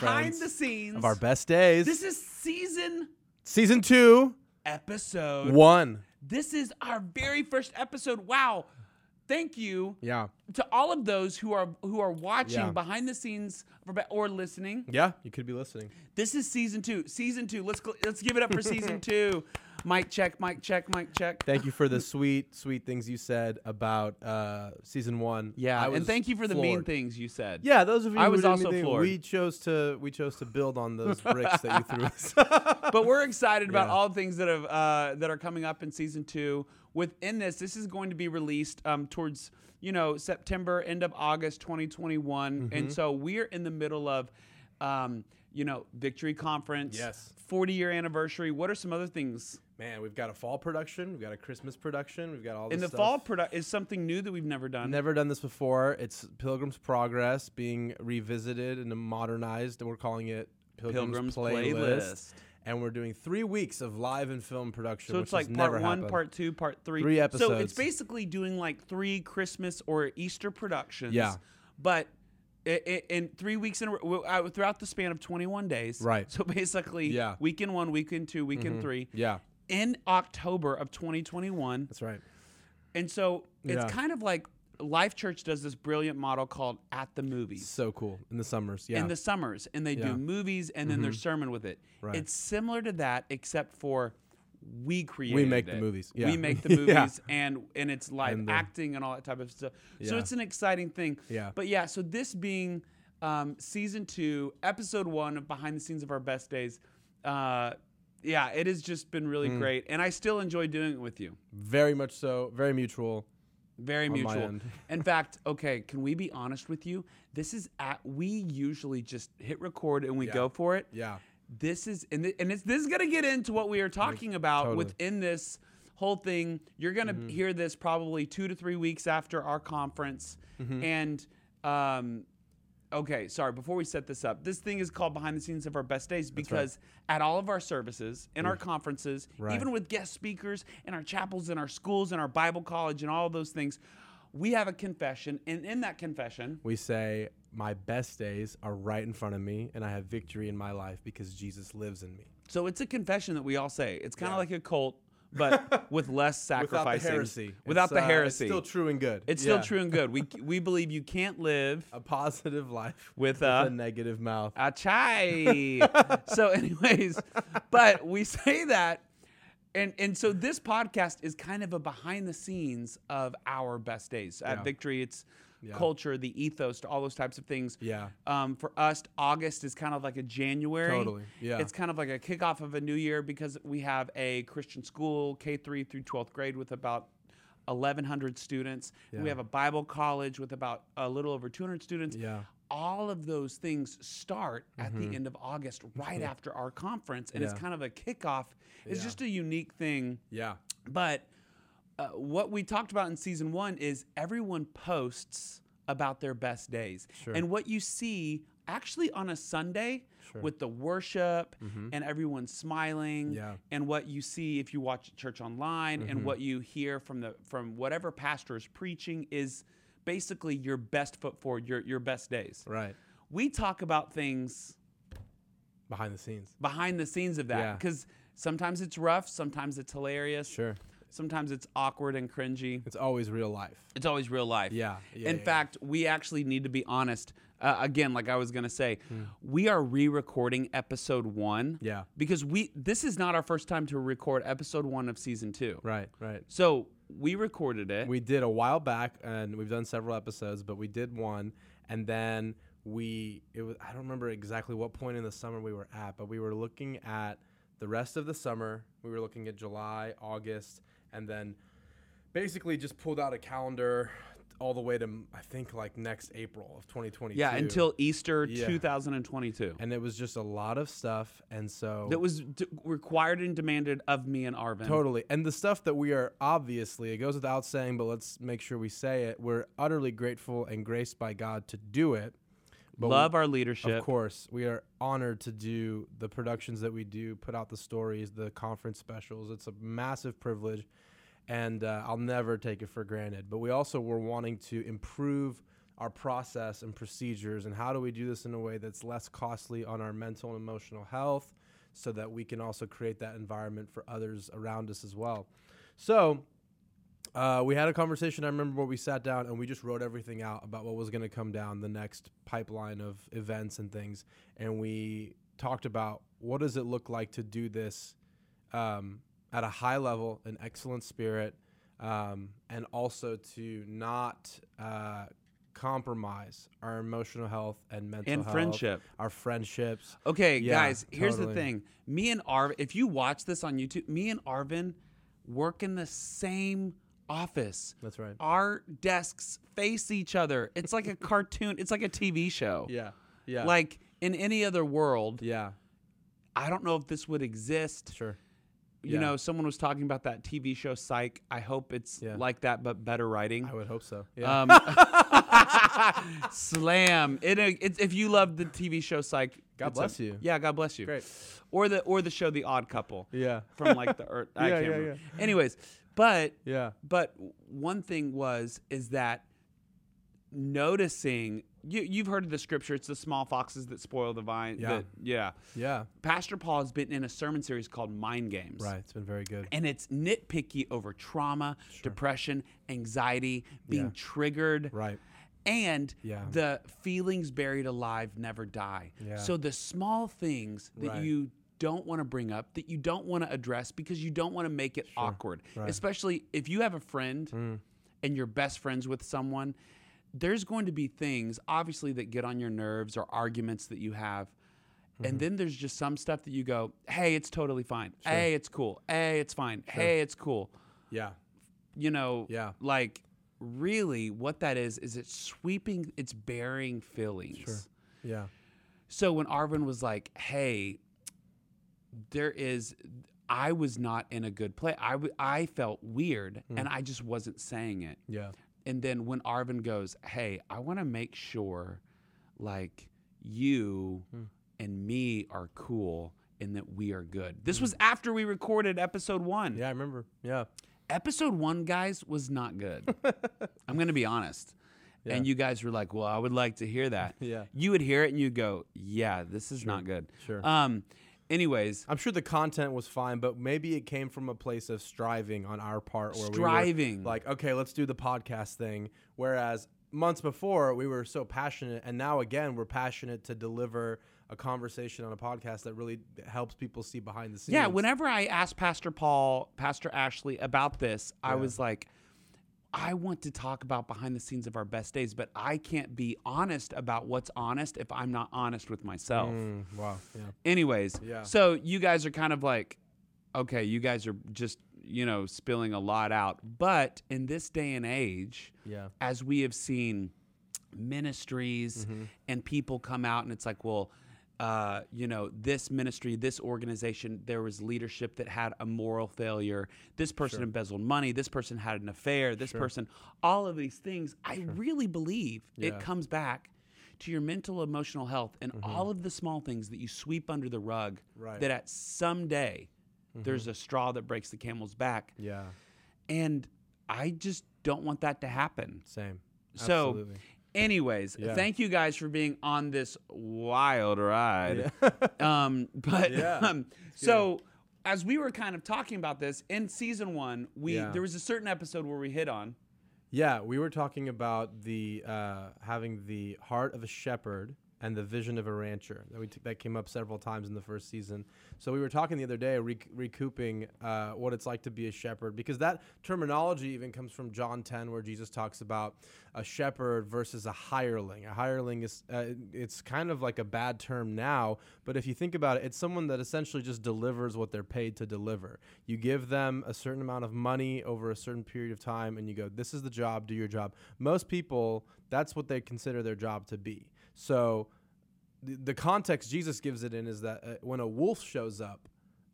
behind the scenes of our best days. This is season season two, episode one. This is our very first episode. Wow. Thank you Yeah, to all of those who are who are watching Yeah. behind the scenes or- or listening. yeah. You could be listening. This is season 2. Season 2. Let's let's give it up for season 2. Mic check, mic check, mic check. Thank you for the sweet, sweet things you said about uh, season one. Yeah, and thank you for the mean floored. things you said. Yeah, those of you I who was didn't also mean floored. We chose to we chose to build on those bricks that you threw us. but we're excited about Yeah. all the things that have uh, that are coming up in season two. Within this, this is going to be released um, towards you know September, end of August, 2021, Mm-hmm. and so we're in the middle of um, you know Victory Conference, Yes. 40 year anniversary. What are some other things Man, we've got a fall production, we've got a Christmas production, we've got all this in the stuff. fall? Product is something new that we've never done. Never done this before. It's Pilgrim's Progress being revisited and modernized, and we're calling it Pilgrim's, Pilgrim's Playlist. Playlist. And we're doing three weeks of live and film production. So which it's like part one, happened. part two, part three. Three episodes. So it's basically doing like three Christmas or Easter productions. Yeah. But in three weeks in a throughout the span of 21 days. Right. So basically, Yeah. Mm-hmm. weekend one, weekend two, weekend three. Yeah, In October of 2021. that's right. And so it's Yeah. kind of like Life Church does this brilliant model called At the Movies. So cool in the summers. Yeah, in the summers and they Yeah. Mm-hmm. do movies and then their sermon with it. Right. It's similar to that except for we create. We make the movies. Yeah. We make the Yeah. movies and and it's live And the- acting and all that type of stuff. So Yeah. it's an exciting thing. Yeah. But yeah, so this being um, season two, episode one of Behind the Scenes of Our Best Days. Uh, yeah, it has just been really Mm. great, and I still enjoy doing it with you. very much so. Very mutual. Very mutual. In fact, okay, can we be honest with you? This is at we usually just hit record and we Yeah. go for it. Yeah, This is and, th- and it's, this is gonna get into what we are talking about totally. within this whole thing. You're gonna Mm-hmm. hear this probably two to three weeks after our conference, Mm-hmm. and um, okay, sorry. Before we set this up, this thing is called behind the scenes of our best days because at all of our services, in our conferences, Right. even with guest speakers, in our chapels, in our schools, in our Bible college, and all of those things, we have a confession, and in that confession, we say my best days are right in front of me, and I have victory in my life because Jesus lives in me. So it's a confession that we all say. It's kind of Yeah. like a cult, but with less Without the sacrificing. heresy. Without the uh, heresy. it's still true and good. It's still true and good. We we believe you can't live A positive life with with a a negative mouth. a chai. so, anyways, but we say that, and and so this podcast is kind of a behind the scenes of our best days at Yeah. Victory. It's Yeah. culture, the ethos, to all those types of things. Yeah. Um, for us, August is kind of like a January. Totally, yeah. It's kind of like a kickoff of a new year because we have a Christian school, K three through twelfth grade, with about. 1100 students and we have a bible college with about a little over 200 students Yeah. all of those things start at the end of August, right after our conference, and it's Mm-hmm. Kind of a kickoff. It's Yeah. just a unique thing. Yeah. But uh, what we talked about in season one is everyone posts about their best days, Sure. and what you see actually on a Sunday Sure. Mm-hmm. with the worship and everyone smiling, Yeah. and what you see if you watch church online, Mm-hmm. and what you hear from the from whatever pastor is preaching is basically your best foot forward, your your best days Right. we talk about things Behind the scenes. behind the scenes of that Yeah. because sometimes it's rough, sometimes it's hilarious, Sure. Sometimes it's awkward and cringy. It's always real life. It's always real life. Yeah, yeah, In yeah, fact, we actually need to be honest. Uh, again, like I was gonna say, Hmm. we are re-recording episode one. Yeah. Because we this is not our first time to record episode one of season two. Right. Right. So we recorded it. We did a while back, and we've done several episodes, but we did one, and then we it was I don't remember exactly what point in the summer we were at, but we were looking at the rest of the summer. We were looking at July, August, and then basically just pulled out a calendar all the way to I think like next April of 2022. yeah, until Easter Yeah. 2022. and it was just a lot of stuff, and so That was d- required and demanded of me and Arvin. Totally. And the stuff that we are obviously, it goes without saying, but let's make sure we say it. We're utterly grateful and graced by God to do it. But we- Love our leadership. Of course, we are honored to do the productions that we do, put out the stories, the conference specials. It's a massive privilege, and uh, I'll never take it for granted. But we also were wanting to improve our process and procedures and how do we do this in a way that's less costly on our mental and emotional health so that we can also create that environment for others around us as well. So, uh, we had a conversation. I remember where we sat down and we just wrote everything out about what was going to come down the next pipeline of events and things, and we talked about what does it look like to do this um, at a high level, an excellent spirit, um, and also to not uh, compromise our emotional health and mental And health, friendship. our friendships. Okay, Yeah, guys, here's the thing. Me and Arvin, if you watch this on YouTube, me and Arvin work in the same office. That's right. Our desks face each other. It's like a cartoon, it's like a TV show. Yeah, yeah, Like in any other world, yeah, I don't know if this would exist. sure. You Yeah. know, someone was talking about that TV show Psych. I hope it's Yeah. like that, but better writing. I would hope so. Yeah, Um, slam. It, it, if you love the TV show Psych, God it's a- bless you. Yeah, God bless you. Great. Or the or the show The Odd Couple yeah, from like the Earth. I Yeah, can't yeah, remember. Anyways, but yeah, but one thing was is that noticing you you've heard of the scripture. It's the small foxes that spoil the vine. Yeah. that- yeah. yeah. Pastor Paul has been in a sermon series called Mind Games. Right. It's been very good. And it's nitpicky over trauma, depression, anxiety, being Yeah. triggered, Right. and Yeah. the feelings buried alive never die. Yeah. So the small things that Right. you don't want to bring up, that you don't want to address because you don't want to make it awkward. Right. Especially if you have a friend Mm. and you're best friends with someone, there's going to be things obviously that get on your nerves or arguments that you have. Mm-hmm. And then there's just some stuff that you go, hey, it's totally fine. Hey, it's cool. Hey, it's fine. Hey, it's cool Yeah. you know, Yeah. like really what that is is it's sweeping, it's bearing feelings. Sure. Yeah. So when Arvin was like, "Hey, there is," I was not in a good place. I w- I felt weird, Hmm. and I just wasn't saying it. Yeah. And then when Arvin goes, "Hey, I want to make sure, like you Hmm. and me are cool." And that we are good. This was after we recorded episode one Yeah. I remember. Yeah. episode one, guys, was not good. I'm going to be honest. Yeah. And you guys were like, well, I would like to hear that. Yeah. You would hear it and you go, yeah, this is not good. Sure. Um, anyways, I'm sure the content was fine, but maybe it came from a place of striving on our part, where Striving. we were like, okay, let's do the podcast thing. Whereas months before, we were so passionate, and now again, we're passionate to deliver a conversation on a podcast that really helps people see behind the scenes. yeah, whenever I asked Pastor Paul, Pastor Ashley about this, I was like, I want to talk about behind the scenes of our best days, but I can't be honest about what's honest if I'm not honest with myself. Mm, wow. Yeah. Anyways, Yeah. so you guys are kind of like, okay, you guys are just, you know, spilling a lot out. But in this day and age, Yeah. as we have seen ministries Mm-hmm. and people come out and it's like, well, uh, you know, this ministry, this organization, there was leadership that had a moral failure. This person embezzled money. This person had an affair. This person, all of these things. I really believe Yeah. it comes back to your mental, emotional health and all of the small things that you sweep under the rug. Mm-hmm. Right. Mm-hmm. That at some day, there's a straw that breaks the camel's back. Yeah. And I just don't want that to happen. Same. So, Absolutely. Anyways, Yeah. thank you guys for being on this wild ride. um, but Yeah. um, so as we were kind of talking about this in season one, we Yeah. there was a certain episode where we hit on. Yeah, we were talking about the uh, having the heart of a shepherd and the vision of a rancher. That we t- that came up several times in the first season. So we were talking the other day, rec- recouping uh, what it's like to be a shepherd, because that terminology even comes from John 10, where Jesus talks about a shepherd versus a hireling. A hireling is uh, it's kind of like a bad term now, but if you think about it, it's someone that essentially just delivers what they're paid to deliver. You give them a certain amount of money over a certain period of time, and you go, "This is the job. Do your job." Most people, that's what they consider their job to be. So, the, the context Jesus gives it in is that uh, when a wolf shows up,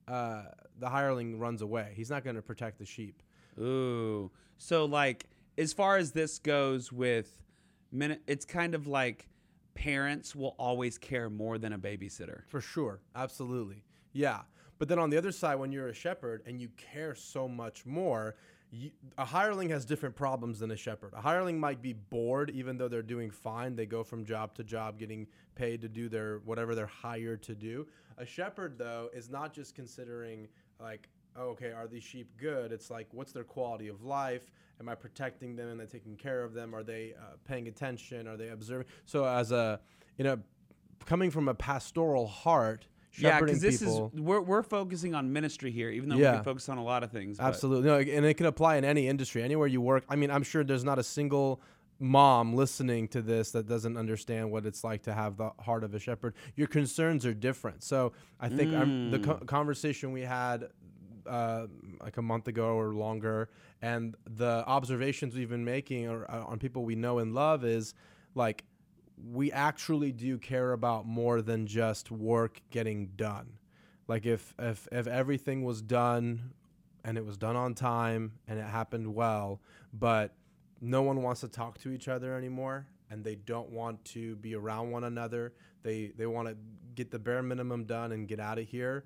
uh, the hireling runs away. He's not going to protect the sheep. Ooh, so like as far as this goes with minute, it's kind of like parents will always care more than a babysitter. For sure. Absolutely. Yeah. But then on the other side, when you're a shepherd and you care so much more, you, a hireling has different problems than a shepherd. A hireling might be bored even though they're doing fine. They go from job to job getting paid to do their whatever they're hired to do. A shepherd though is not just considering like oh, okay, are these sheep good? It's like what's their quality of life? Am I protecting them? Am I taking care of them? Are they uh, paying attention? Are they observing? So as a you know coming from a pastoral heart, yeah, because this people. is we're we're focusing on ministry here, even though we can focus on a lot of things. but- Absolutely. No, and it can apply in any industry, anywhere you work. I mean, I'm sure there's not a single mom listening to this that doesn't understand what it's like to have the heart of a shepherd. Your concerns are different. So I think I'm, the co- conversation we had uh, like a month ago or longer, and the observations we've been making or, uh, on people we know and love is like we actually do care about more than just work getting done. Like if if if everything was done and it was done on time and it happened well, but no one wants to talk to each other anymore and they don't want to be around one another. They they want to get the bare minimum done and get out of here.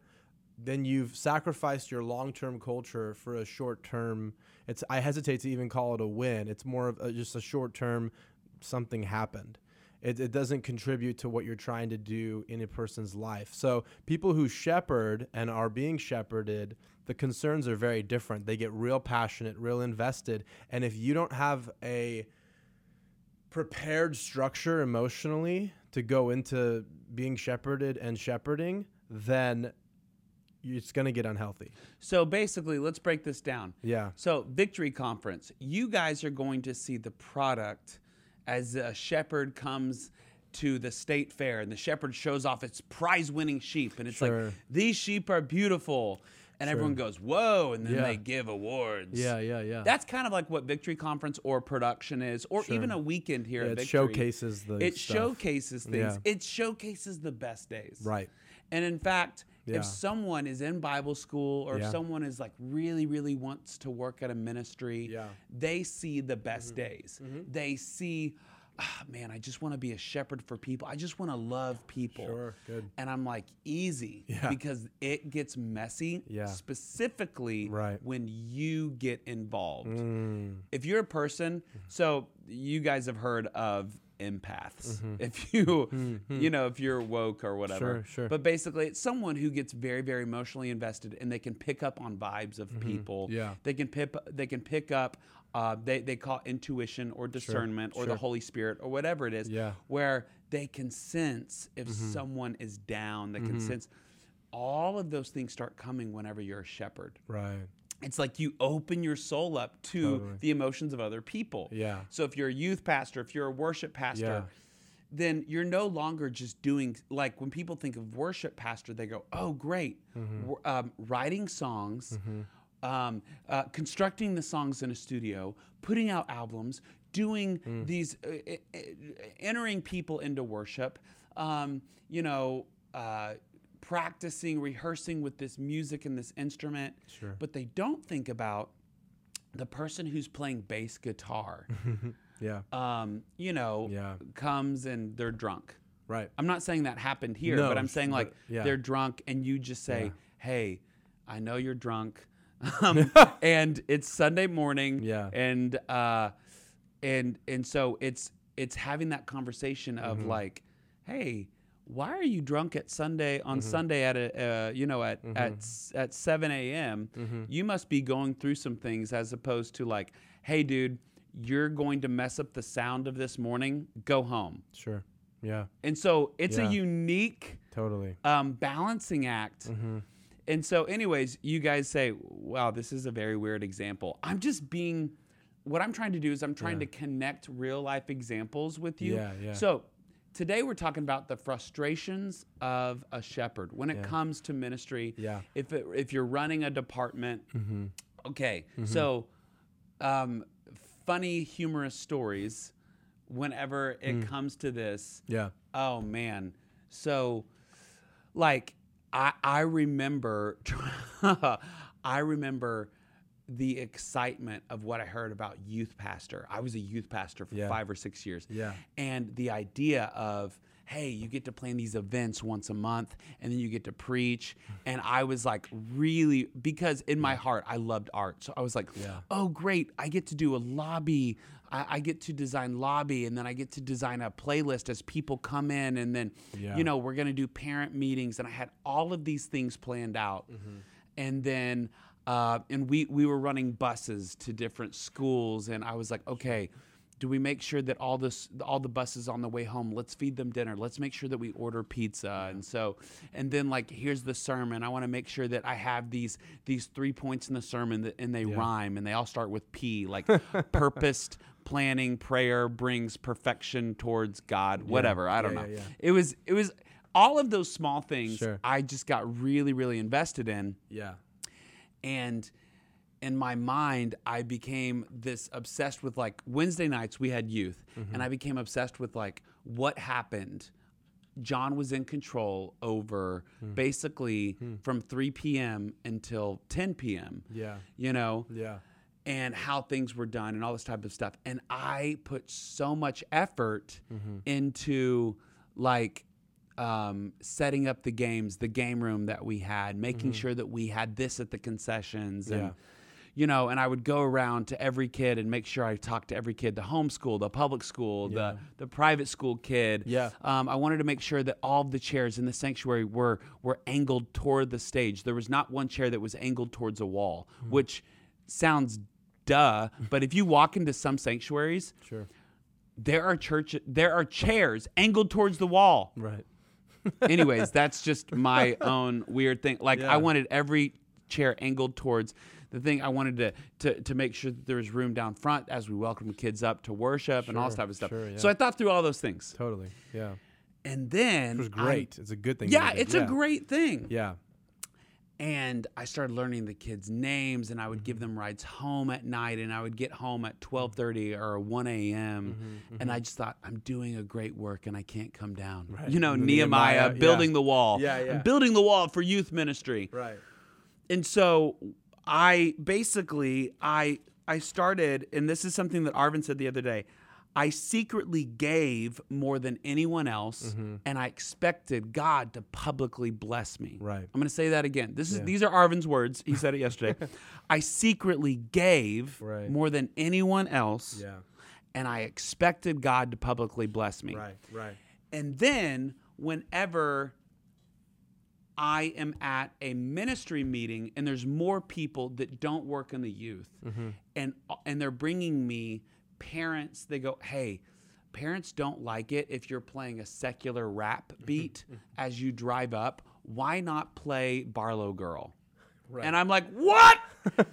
Then you've sacrificed your long-term culture for a short-term. It's I hesitate to even call it a win. It's more of a, just a short-term something happened. It, it doesn't contribute to what you're trying to do in a person's life. So people who shepherd and are being shepherded, the concerns are very different. They get real passionate, real invested, and if you don't have a prepared structure emotionally to go into being shepherded and shepherding, then it's going to get unhealthy. So basically, let's break this down. Yeah. So, Victory Conference, you guys are going to see the product as a shepherd comes to the state fair and the shepherd shows off its prize winning sheep. And it's Sure. like, these sheep are beautiful. And everyone goes, whoa. And then Yeah. they give awards. Yeah, yeah, yeah. That's kind of like what Victory Conference or production is, or even a weekend here Yeah, at it Victory. showcases the It stuff. showcases things. Yeah. It showcases the best days. Right. And in fact, Yeah. if someone is in Bible school or if someone is like really, really wants to work at a ministry, Yeah. they see the best Mm-hmm. days. They see, ah, man, I just want to be a shepherd for people. I just want to love people. Sure, good. And I'm like, easy. Yeah. Because it gets messy, Yeah. specifically Right. when you get involved. Mm. If you're a person, so you guys have heard of empaths. If you, you know, if you're woke or whatever. Mm-hmm. Sure, sure. But basically, it's someone who gets very, very emotionally invested, and they can pick up on vibes of people. Mm-hmm. Yeah. They can pick. They can pick up. Uh, they they call intuition or discernment or the. Holy Spirit or whatever it is. Yeah. Where they can sense if someone is down. They can sense. All of those things start coming whenever you're a shepherd Right. It's like you open your soul up to Totally. the emotions of other people. Yeah. So if you're a youth pastor, if you're a worship pastor, Yeah. then you're no longer just doing like when people think of worship pastor, they go, "Oh, great, Mm-hmm. Um, writing songs." Um, uh, constructing the songs in a studio, putting out albums, doing Mm. these, uh, uh, uh, entering people into worship, um, you know, uh, practicing, rehearsing with this music and this instrument. Sure. But they don't think about the person who's playing bass guitar. Yeah. um, you know, Yeah. comes and they're drunk. Right. I'm not saying that happened here, No, but I'm saying but- like yeah. they're drunk and you just say, Yeah. "Hey, I know you're drunk." um, and it's Sunday morning Yeah. and uh and and so it's it's having that conversation of Mm-hmm. like, "Hey, why are you drunk at Sunday on Mm-hmm. Sunday at a uh, you know at at s- at 7 a.m. Mm-hmm. You must be going through some things as opposed to like, hey, dude, you're going to mess up the sound of this morning. Go home. Sure. Yeah. And so it's Yeah. a unique Totally. um, balancing act. Mm-hmm. And so, anyways, you guys say, wow, this is a very weird example. I'm just being, what I'm trying to do is I'm trying to connect real life examples with you. Yeah, yeah. So, today we're talking about the frustrations of a shepherd when it comes to ministry. Yeah. Mm-hmm. If, it, if you're running a department, okay. So, um, funny, humorous stories whenever it Mm. comes to this. Yeah. Oh man. So like I I remember I remember the excitement of what I heard about youth pastor. I was a youth pastor for Yeah. 5 or 6 years. Yeah. And the idea of hey, you get to plan these events once a month and then you get to preach. And I was like, really, because in my heart, I loved art. So I was like, Yeah. oh, great. I get to do a lobby. I, I get to design lobby and then I get to design a playlist as people come in. And then, Yeah. you know, we're going to do parent meetings. And I had all of these things planned out. Mm-hmm. And then, uh, and we, we were running buses to different schools. And I was like, okay, do we make sure that all this all the buses on the way home let's feed them dinner let's make sure that we order pizza and so and then like here's the sermon i want to make sure that i have these these three points in the sermon that, and they rhyme and they all start with p like purposed planning prayer brings perfection towards god whatever i don't Yeah, know yeah, yeah. it was it was all of those small things Sure. i just got really really invested in Yeah. And in my mind i became this obsessed with like wednesday nights we had youth and mm-hmm. i became obsessed with like what happened john was in control over hmm. basically hmm. from 3 p.m until 10 p.m Yeah. you know Yeah. and how things were done and all this type of stuff. And I put so much effort mm-hmm. into like um, setting up the games, the game room that we had, making sure that we had this at the concessions and Yeah. you know, and I would go around to every kid and make sure I talked to every kid, the homeschool, the public school, the the private school kid. Yeah. Um, I wanted to make sure that all of the chairs in the sanctuary were were angled toward the stage. There was not one chair that was angled towards a wall, Hmm. which sounds duh, but if you walk into some sanctuaries, Sure. there are church there are chairs angled towards the wall. Right. Anyways, that's just my own weird thing. Like Yeah. I wanted every chair angled towards the thing. I wanted to, to to make sure that there was room down front as we welcome kids up to worship and all this type of stuff. sure, yeah. So I thought through all those things, Totally. Yeah. and then It was I- great. it's a good thing. yeah, it's a great thing. Yeah. And I started learning the kids' names, and I would give Mm-hmm. them rides home at night, and I would get home at twelve thirty or one a.m. Mm-hmm, And I just thought, I'm doing a great work, and I can't come down. Right. You know, Nehemiah, Nehemiah, building yeah. the wall. Yeah, yeah. I'm building the wall for youth ministry. Right. And so I basically I I started, and this is something that Arvin said the other day. I secretly gave more than anyone else, Mm-hmm. and I expected God to publicly bless me. Right. I'm going to say that again. This is Yeah. these are Arvin's words. He said it yesterday. I secretly gave Right. more than anyone else, Yeah. and I expected God to publicly bless me. Right. Right. And then whenever I am at a ministry meeting and there's more people that don't work in the youth and and they're bringing me parents they go, "Hey, parents don't like it if you're playing a secular rap beat as you drive up. Why not play Barlow Girl?" Right. And I'm like, "What?"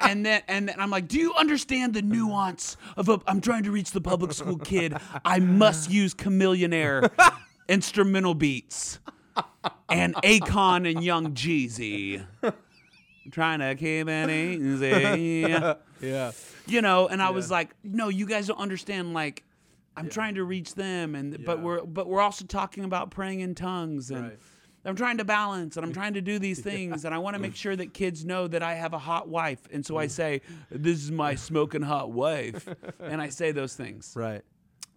and then and then I'm like, "Do you understand the nuance of a I'm trying to reach the public school kid. I must use Chamillionaire instrumental beats and Akon and Young Jeezy. Trying to keep it easy." Yeah. You know, and I was like, "No, you guys don't understand like I'm trying to reach them and but we're but we're also talking about praying in tongues and Right. I'm trying to balance and I'm trying to do these things and I want to make sure that kids know that I have a hot wife. And so I mm. say, This is my smoking hot wife. And I say those things Right.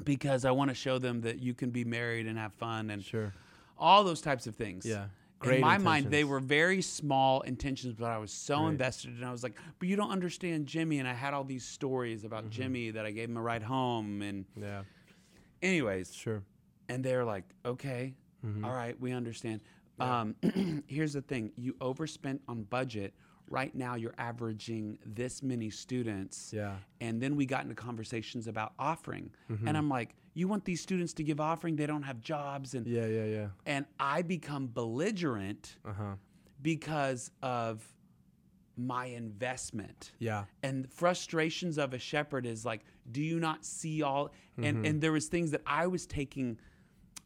because I want to show them that you can be married and have fun and Sure. all those types of things. Yeah. In Great my mind, they were very small intentions, but I was so invested, and I was like, "But you don't understand Jimmy." And I had all these stories about Mm-hmm. Jimmy that I gave him a ride home, and Yeah. anyways, Sure. and they're like, okay, Mm-hmm. all right, we understand. Um, here's the thing: you overspent on budget. Right now, you're averaging this many students. Yeah. And then we got into conversations about offering, Mm-hmm. and I'm like, you want these students to give offering? They don't have jobs, and Yeah. Yeah. Yeah. and I become belligerent Uh huh. because of my investment Yeah. and frustrations of a shepherd is like do you not see all and Mm-hmm. and there was things that i was taking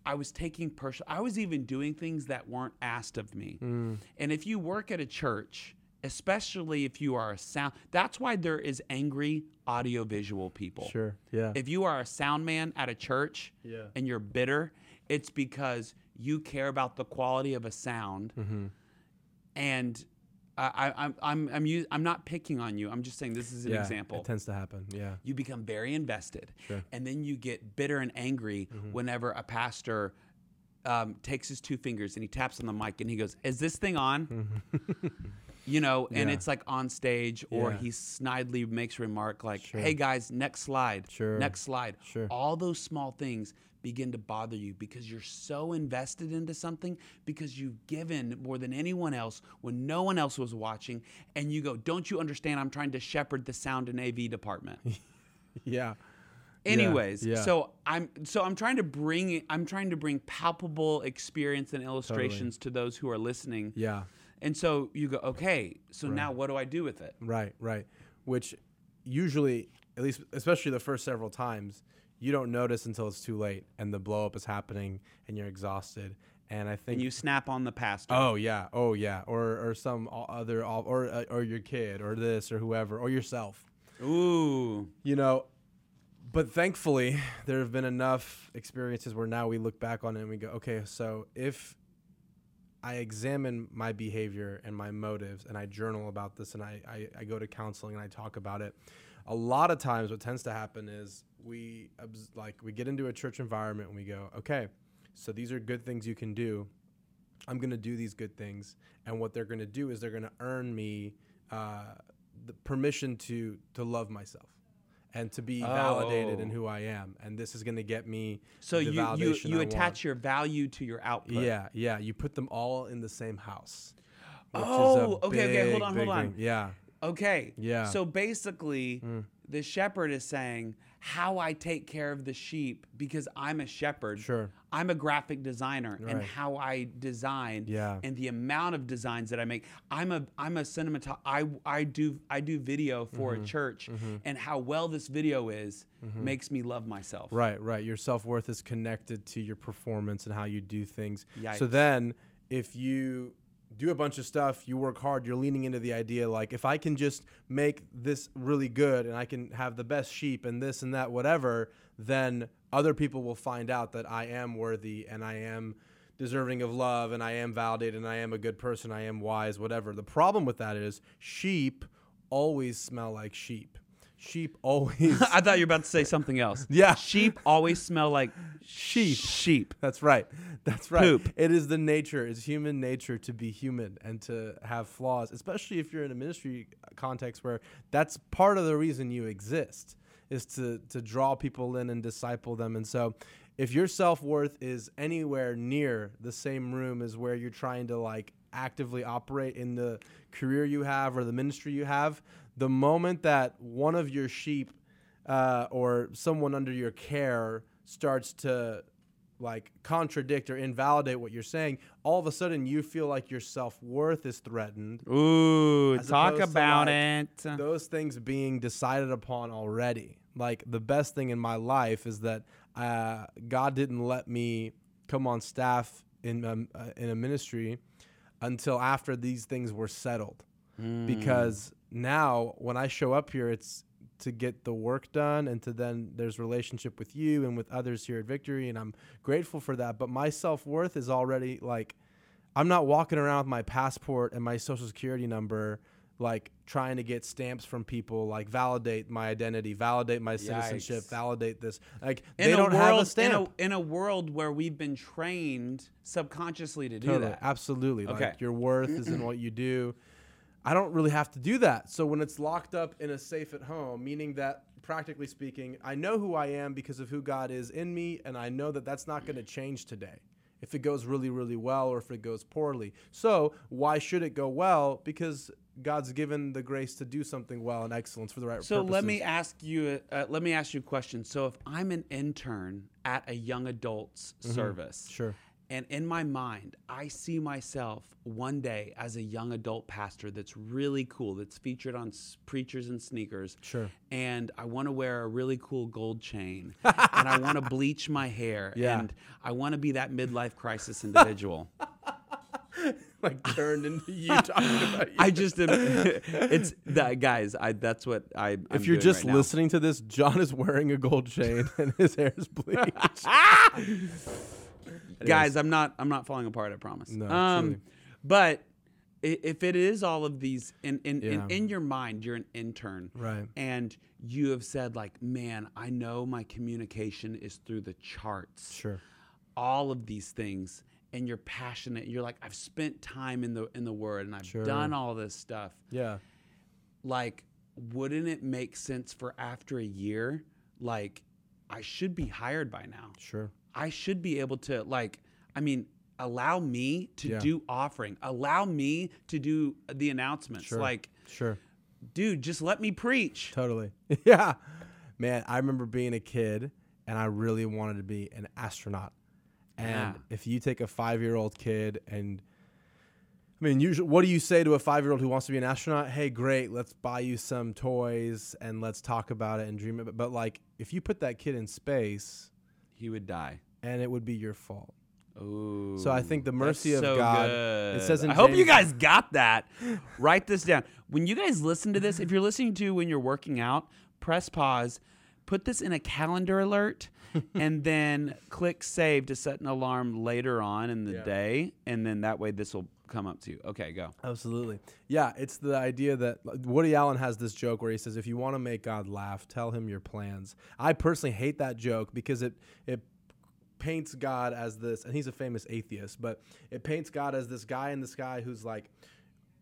i was taking personal i was even doing things that weren't asked of me Mm. and if you work at a church especially if you are a sound that's why there is angry audiovisual people Sure. Yeah. if you are a sound man at a church Yeah. and you're bitter it's because you care about the quality of a sound Mm-hmm. and I, I, I'm I'm I'm I'm not picking on you. I'm just saying this is an yeah, example. It tends to happen. Yeah. you become very invested, Sure. Mm-hmm. and then you get bitter and angry whenever a pastor um, takes his two fingers and he taps on the mic and he goes, "Is this thing on?" you know, and Yeah. it's like on stage, or Yeah. he snidely makes a remark like, Sure. "Hey guys, next slide, Sure. next slide." Sure. All those small things begin to bother you because you're so invested into something because you've given more than anyone else when no one else was watching, and you go, "Don't you understand? I'm trying to shepherd the sound and AV department." Yeah. Anyways, yeah. so I'm so I'm trying to bring I'm trying to bring palpable experience and illustrations to those who are listening. Yeah. And so you go, okay, so now what do I do with it? Right, right. Which usually, at least, especially the first several times, you don't notice until it's too late and the blow up is happening and you're exhausted. And I think And you snap on the pastor. Oh yeah, oh yeah, or or some other or uh, or your kid or this or whoever or yourself. Ooh. You know, but thankfully there have been enough experiences where now we look back on it and we go, okay, so if I examine my behavior and my motives and I journal about this and I, I, I go to counseling and I talk about it, a lot of times what tends to happen is we like we get into a church environment and we go, okay, so these are good things you can do. I'm going to do these good things, and what they're going to do is they're going to earn me uh, the permission to to love myself and to be validated in Oh. who I am, and this is going to get me So you you, you I attach want. your value to your output. Yeah, yeah. You put them all in the same house. which is a Oh, okay, okay, hold on, hold on. thing. Yeah, Okay. Yeah. Mm. So basically, the shepherd is saying how I take care of the sheep because I'm a shepherd. Sure. I'm a graphic designer and how I design Yeah. and the amount of designs that I make. I'm a I'm a cinematog I I do I do video for Mm-hmm. a church and how well this video is makes me love myself. Right, right. Your self worth is connected to your performance and how you do things. So then, if you do a bunch of stuff, you work hard, you're leaning into the idea like, if I can just make this really good and I can have the best sheep and this and that, whatever, then other people will find out that I am worthy and I am deserving of love and I am validated and I am a good person, I am wise, whatever. The problem with that is sheep always smell like sheep. Sheep always I thought you were about to say something else. Yeah. Sheep always smell like Sheep. Sheep. That's right. That's right. Poop. It is the nature, it's human nature to be human and to have flaws, especially if you're in a ministry context where that's part of the reason you exist is to to draw people in and disciple them. And so if your self-worth is anywhere near the same room as where you're trying to like actively operate in the career you have or the ministry you have, the moment that one of your sheep uh, or someone under your care starts to like contradict or invalidate what you're saying, all of a sudden you feel like your self worth is threatened. Ooh, talk about like, it. Those things being decided upon already. Like the best thing in my life is that uh, God didn't let me come on staff in um, uh, in a ministry until after these things were settled. Because now when I show up here, it's to get the work done and to then there's relationship with you and with others here at Victory and I'm grateful for that but my self-worth is already like I'm not walking around with my passport and my social security number like trying to get stamps from people like validate my identity validate my citizenship Yikes. validate this like in they don't world, have a stamp In a, in a world where we've been trained subconsciously to do Totally, that. absolutely. Okay. Like your worth is in what you do. I don't really have to do that. So when it's locked up in a safe at home, meaning that practically speaking, I know who I am because of who God is in me, and I know that that's not going to change today. If it goes really, really well, or if it goes poorly. So why should it go well? Because God's given the grace to do something well and excellence for the right So purposes. let me ask you. Uh, let me ask you a question. So if I'm an intern at a young adults service, Mm-hmm. Sure. And in my mind, I see myself one day as a young adult pastor that's really cool, that's featured on S- Preachers and Sneakers. Sure. And I want to wear a really cool gold chain, and I want to bleach my hair, Yeah. and I want to be that midlife crisis individual. like turned into you talking about you. I just am. it's that guys. I that's what I. I'm if you're just right now. listening to this, John is wearing a gold chain and his hair is bleached. Guys i'm not i'm not falling apart i promise No, um truly. but if it is all of these in in, Yeah. in in your mind you're an intern Right. and you have said like man i know my communication is through the charts Sure. all of these things and you're passionate you're like i've spent time in the in the word and i've Sure. done all this stuff Yeah. like wouldn't it make sense for after a year like i should be hired by now Sure. I should be able to like i mean allow me to Yeah. do offering allow me to do the announcements Sure. like Sure. dude just let me preach Totally. yeah. Man, I remember being a kid and I really wanted to be an astronaut. And Yeah. if you take a five year old kid and I mean, usually, what do you say to a five year old who wants to be an astronaut? Hey, great, let's buy you some toys and let's talk about it and dream it. But, like, if you put that kid in space, he would die and it would be your fault. Ooh, So I think the mercy of so God- good. it says in I hope you guys got that. Write this down. When you guys listen to this, if you're listening to when you're working out, press pause, put this in a calendar alert, and then click save to set an alarm later on in the Yeah. day, and then that way this will come up to you. Okay, go. Absolutely. Yeah, it's the idea that Woody Allen has this joke where he says, "If you want to make God laugh, tell him your plans." I personally hate that joke because it it paints God as this, and he's a famous atheist, but it paints God as this guy in the sky who's like,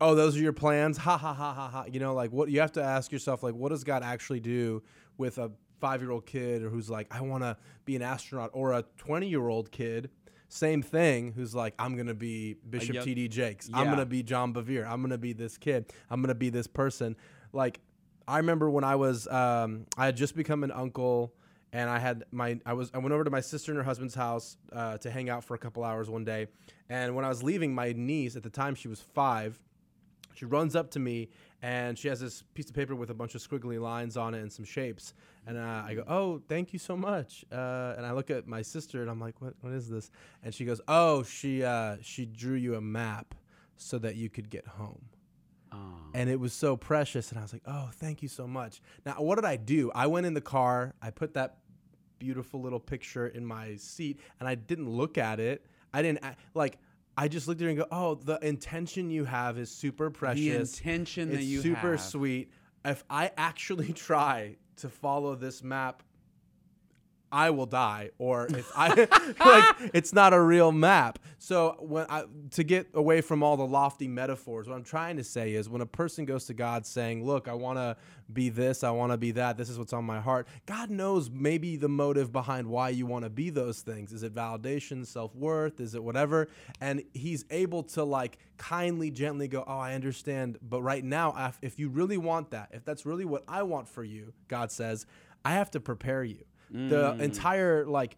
"Oh, those are your plans." Ha ha ha ha ha. You know, like what you have to ask yourself, like, what does God actually do with a five-year-old kid or who's like, "I want to be an astronaut," or a twenty-year-old kid. Same thing, who's like, I'm gonna be Bishop young- T.D. Jakes. I'm gonna be John Bevere. I'm gonna be this kid. I'm gonna be this person. Like, I remember when I was, um, I had just become an uncle, and I had my, I was, I went over to my sister and her husband's house uh, to hang out for a couple hours one day, and when I was leaving, my niece at the time she was five. She runs up to me and she has this piece of paper with a bunch of squiggly lines on it and some shapes. And uh, I go, "Oh, thank you so much." Uh, and I look at my sister and I'm like, "What? What is this?" And she goes, "Oh, she uh, she drew you a map so that you could get home." Oh. and it was so precious and i was like oh thank you so much now what did i do i went in the car i put that beautiful little picture in my seat and i didn't look at it i didn't like i just looked at it and go oh the intention you have is super precious. the intention that it's you super have. sweet if i actually try to follow this map I will die, or if I like, it's not a real map. So when I to get away from all the lofty metaphors, what I'm trying to say is when a person goes to God saying, "Look, I want to be this, I want to be that. This is what's on my heart." God knows maybe the motive behind why you want to be those things. Is it validation, self worth? Is it whatever? And He's able to like kindly, gently go, "Oh, I understand." But right now, if- if you really want that, if that's really what I want for you, God says, I have to prepare you the mm. entire like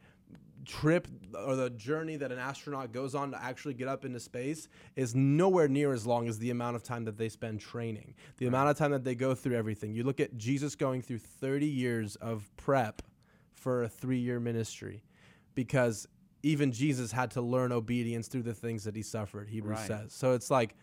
trip or the journey that an astronaut goes on to actually get up into space is nowhere near as long as the amount of time that they spend training. The amount of time that they go through everything. You look at jesus going through 30 years of prep for a three-year ministry because even jesus had to learn obedience through the things that he suffered hebrews Right. says. So it's like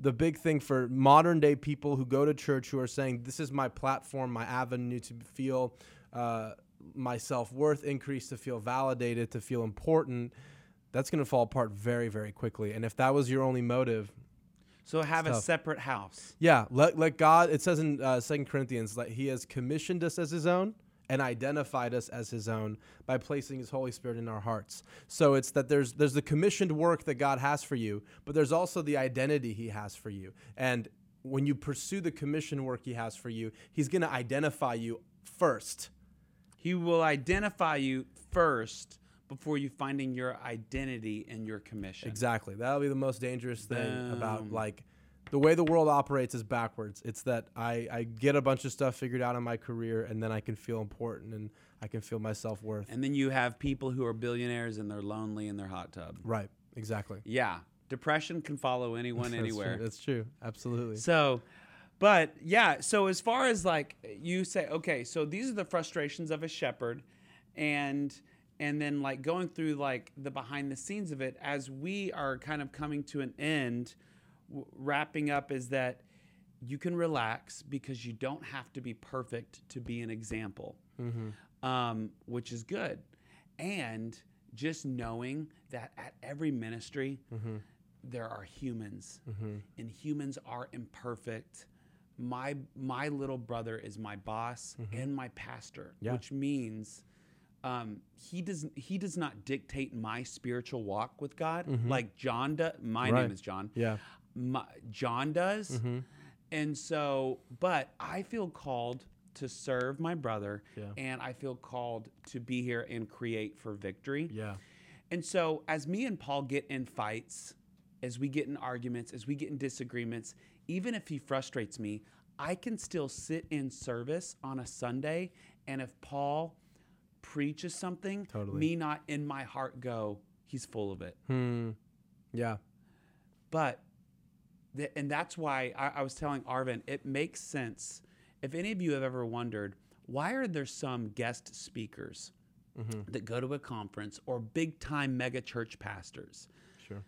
the big thing for modern day people who go to church who are saying this is my platform my avenue to feel uh, my self-worth increase to feel validated to feel important that's going to fall apart very very quickly. And if that was your only motive So have a separate house. yeah let, let god it says in uh, 2 corinthians that he has commissioned us as his own and identified us as his own by placing his holy spirit in our hearts. So it's that there's there's the commissioned work that god has for you but there's also the identity he has for you. And when you pursue the commissioned work he has for you he's going to identify you first He will identify you first before you finding your identity and your commission. Exactly. That'll be the most dangerous thing about like the way the world operates is backwards. It's that I, I get a bunch of stuff figured out in my career and then I can feel important and I can feel my self worth. And then you have people who are billionaires and they're lonely in their hot tub. Right. Exactly. Yeah. Depression can follow anyone That's anywhere. true. That's true. Absolutely. So, but yeah, so as far as like you say, okay, so these are the frustrations of a shepherd, and and then like going through like the behind the scenes of it as we are kind of coming to an end, w- wrapping up is that you can relax because you don't have to be perfect to be an example, um, which is good, and just knowing that at every ministry there are humans, Mm-hmm. and humans are imperfect. My my little brother is my boss and my pastor, Mm-hmm. Yeah. which means um, he does he does not dictate my spiritual walk with God like John does. My Mm-hmm. Right. name is John. Yeah. My, John does, Mm-hmm. and so, but I feel called to serve my brother, Yeah. and I feel called to be here and create for victory. Yeah. And so, as me and Paul get in fights, as we get in arguments, as we get in disagreements, even if he frustrates me, I can still sit in service on a Sunday. And if Paul preaches something, Totally. me not in my heart go, he's full of it. Hmm. Yeah. But, th- and that's why I, I was telling Arvin, it makes sense. If any of you have ever wondered, why are there some guest speakers Mm-hmm. that go to a conference or big time mega church pastors? Sure.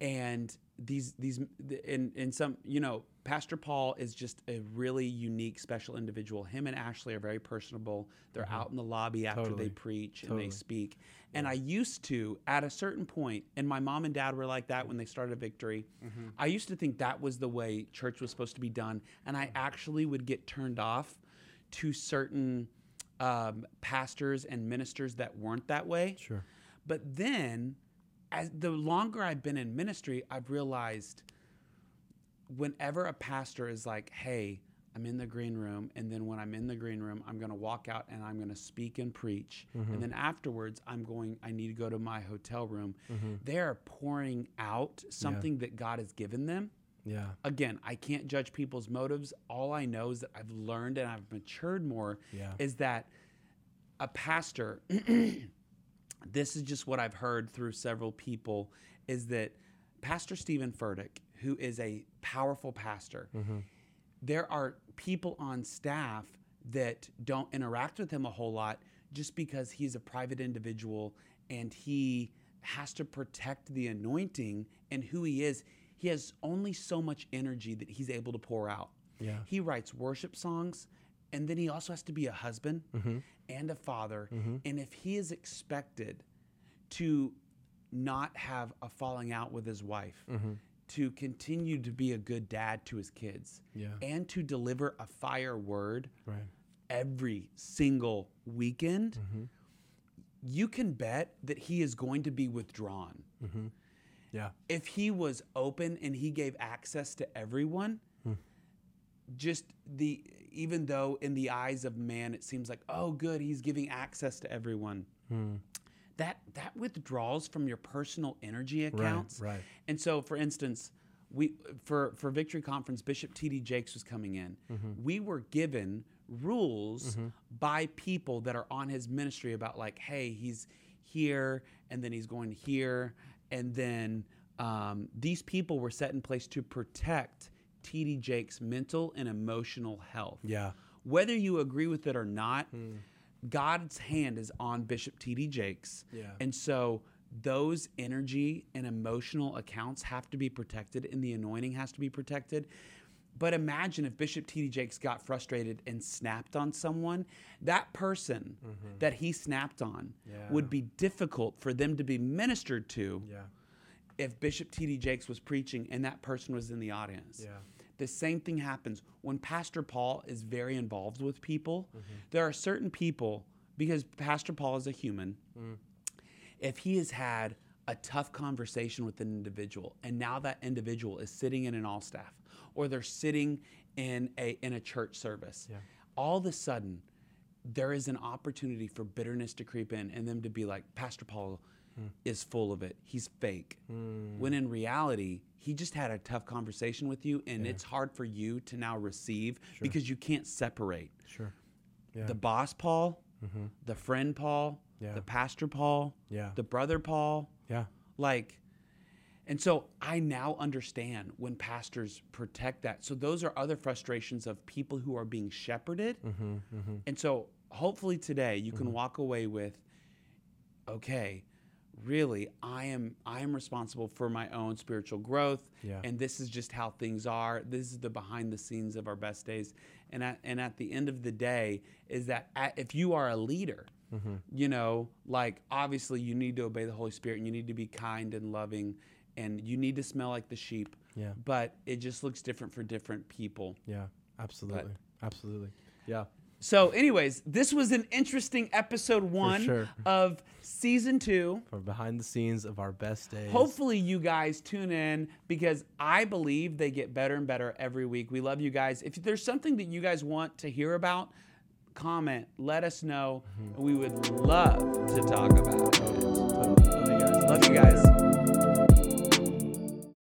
and these these in in some you know pastor paul is just a really unique special individual him and ashley are very personable they're out in the lobby after Mm-hmm. Totally. they preach and Totally. they speak and i used to at a certain point and my mom and dad were like that when they started victory Mm-hmm. i used to think that was the way church was supposed to be done and i actually would get turned off to certain um, pastors and ministers that weren't that way Sure. but then, as the longer I've been in ministry, I've realized whenever a pastor is like, "Hey, I'm in the green room," and then when I'm in the green room, I'm going to walk out and I'm going to speak and preach, and mm-hmm. then afterwards, I'm going. I need to go to my hotel room. Mm-hmm. They're pouring out something that God has given them. Yeah. Again, I can't judge people's motives. All I know is that I've learned and I've matured more Yeah. is that a pastor, this is just what I've heard through several people, is that Pastor Steven Furtick, who is a powerful pastor, mm-hmm. there are people on staff that don't interact with him a whole lot just because he's a private individual and he has to protect the anointing and who he is. He has only so much energy that he's able to pour out. Yeah. He writes worship songs, and then he also has to be a husband mm-hmm. and a father. Mm-hmm. And if he is expected to not have a falling out with his wife, mm-hmm. to continue to be a good dad to his kids, Yeah. and to deliver a fire word Right. every single weekend, you can bet that he is going to be withdrawn Yeah. if he was open and he gave access to everyone, hmm. just the even though in the eyes of man it seems like oh good he's giving access to everyone, hmm. that that withdraws from your personal energy accounts. right. right. And so, for instance, we for for Victory Conference, Bishop T.D. Jakes was coming in. Mm-hmm. We were given rules mm-hmm. by people that are on his ministry about like, hey, he's here, and then he's going here, and then um, these people were set in place to protect T.D. Jakes' mental and emotional health. Yeah. Whether you agree with it or not, hmm. God's hand is on Bishop T.D. Jakes. Yeah. And so those energy and emotional accounts have to be protected and the anointing has to be protected. But imagine if Bishop T.D. Jakes got frustrated and snapped on someone, that person mm-hmm. that he snapped on Yeah. would be difficult for them to be ministered to Yeah. If Bishop T.D. Jakes was preaching and that person was in the audience. Yeah. The same thing happens when Pastor Paul is very involved with people. Mm-hmm. There are certain people, because Pastor Paul is a human, Mm. if he has had a tough conversation with an individual and now that individual is sitting in an all staff or they're sitting in a in a church service Yeah. all of a sudden there is an opportunity for bitterness to creep in and them to be like pastor paul is full of it he's fake when in reality he just had a tough conversation with you and it's hard for you to now receive because you can't separate Sure. Yeah. the boss paul the friend paul Yeah. the pastor paul Yeah. the brother paul yeah. like and so i now understand when pastors protect that so those are other frustrations of people who are being shepherded Mm-hmm. Mm-hmm. and so hopefully today you can walk away with okay really i am i am responsible for my own spiritual growth Yeah. and this is just how things are this is the behind the scenes of our best days and at, and at the end of the day is that at, if you are a leader Mm-hmm. you know like obviously you need to obey the holy spirit and you need to be kind and loving and you need to smell like the sheep. Yeah. But it just looks different for different people. Yeah. Absolutely. Absolutely. Yeah. So, anyways, this was an interesting episode one sure. of season two. For behind the scenes of our best days. Hopefully, you guys tune in because I believe they get better and better every week. We love you guys. If there's something that you guys want to hear about, comment, let us know. Mm-hmm. We would love to talk about it. Love you guys. Love you guys.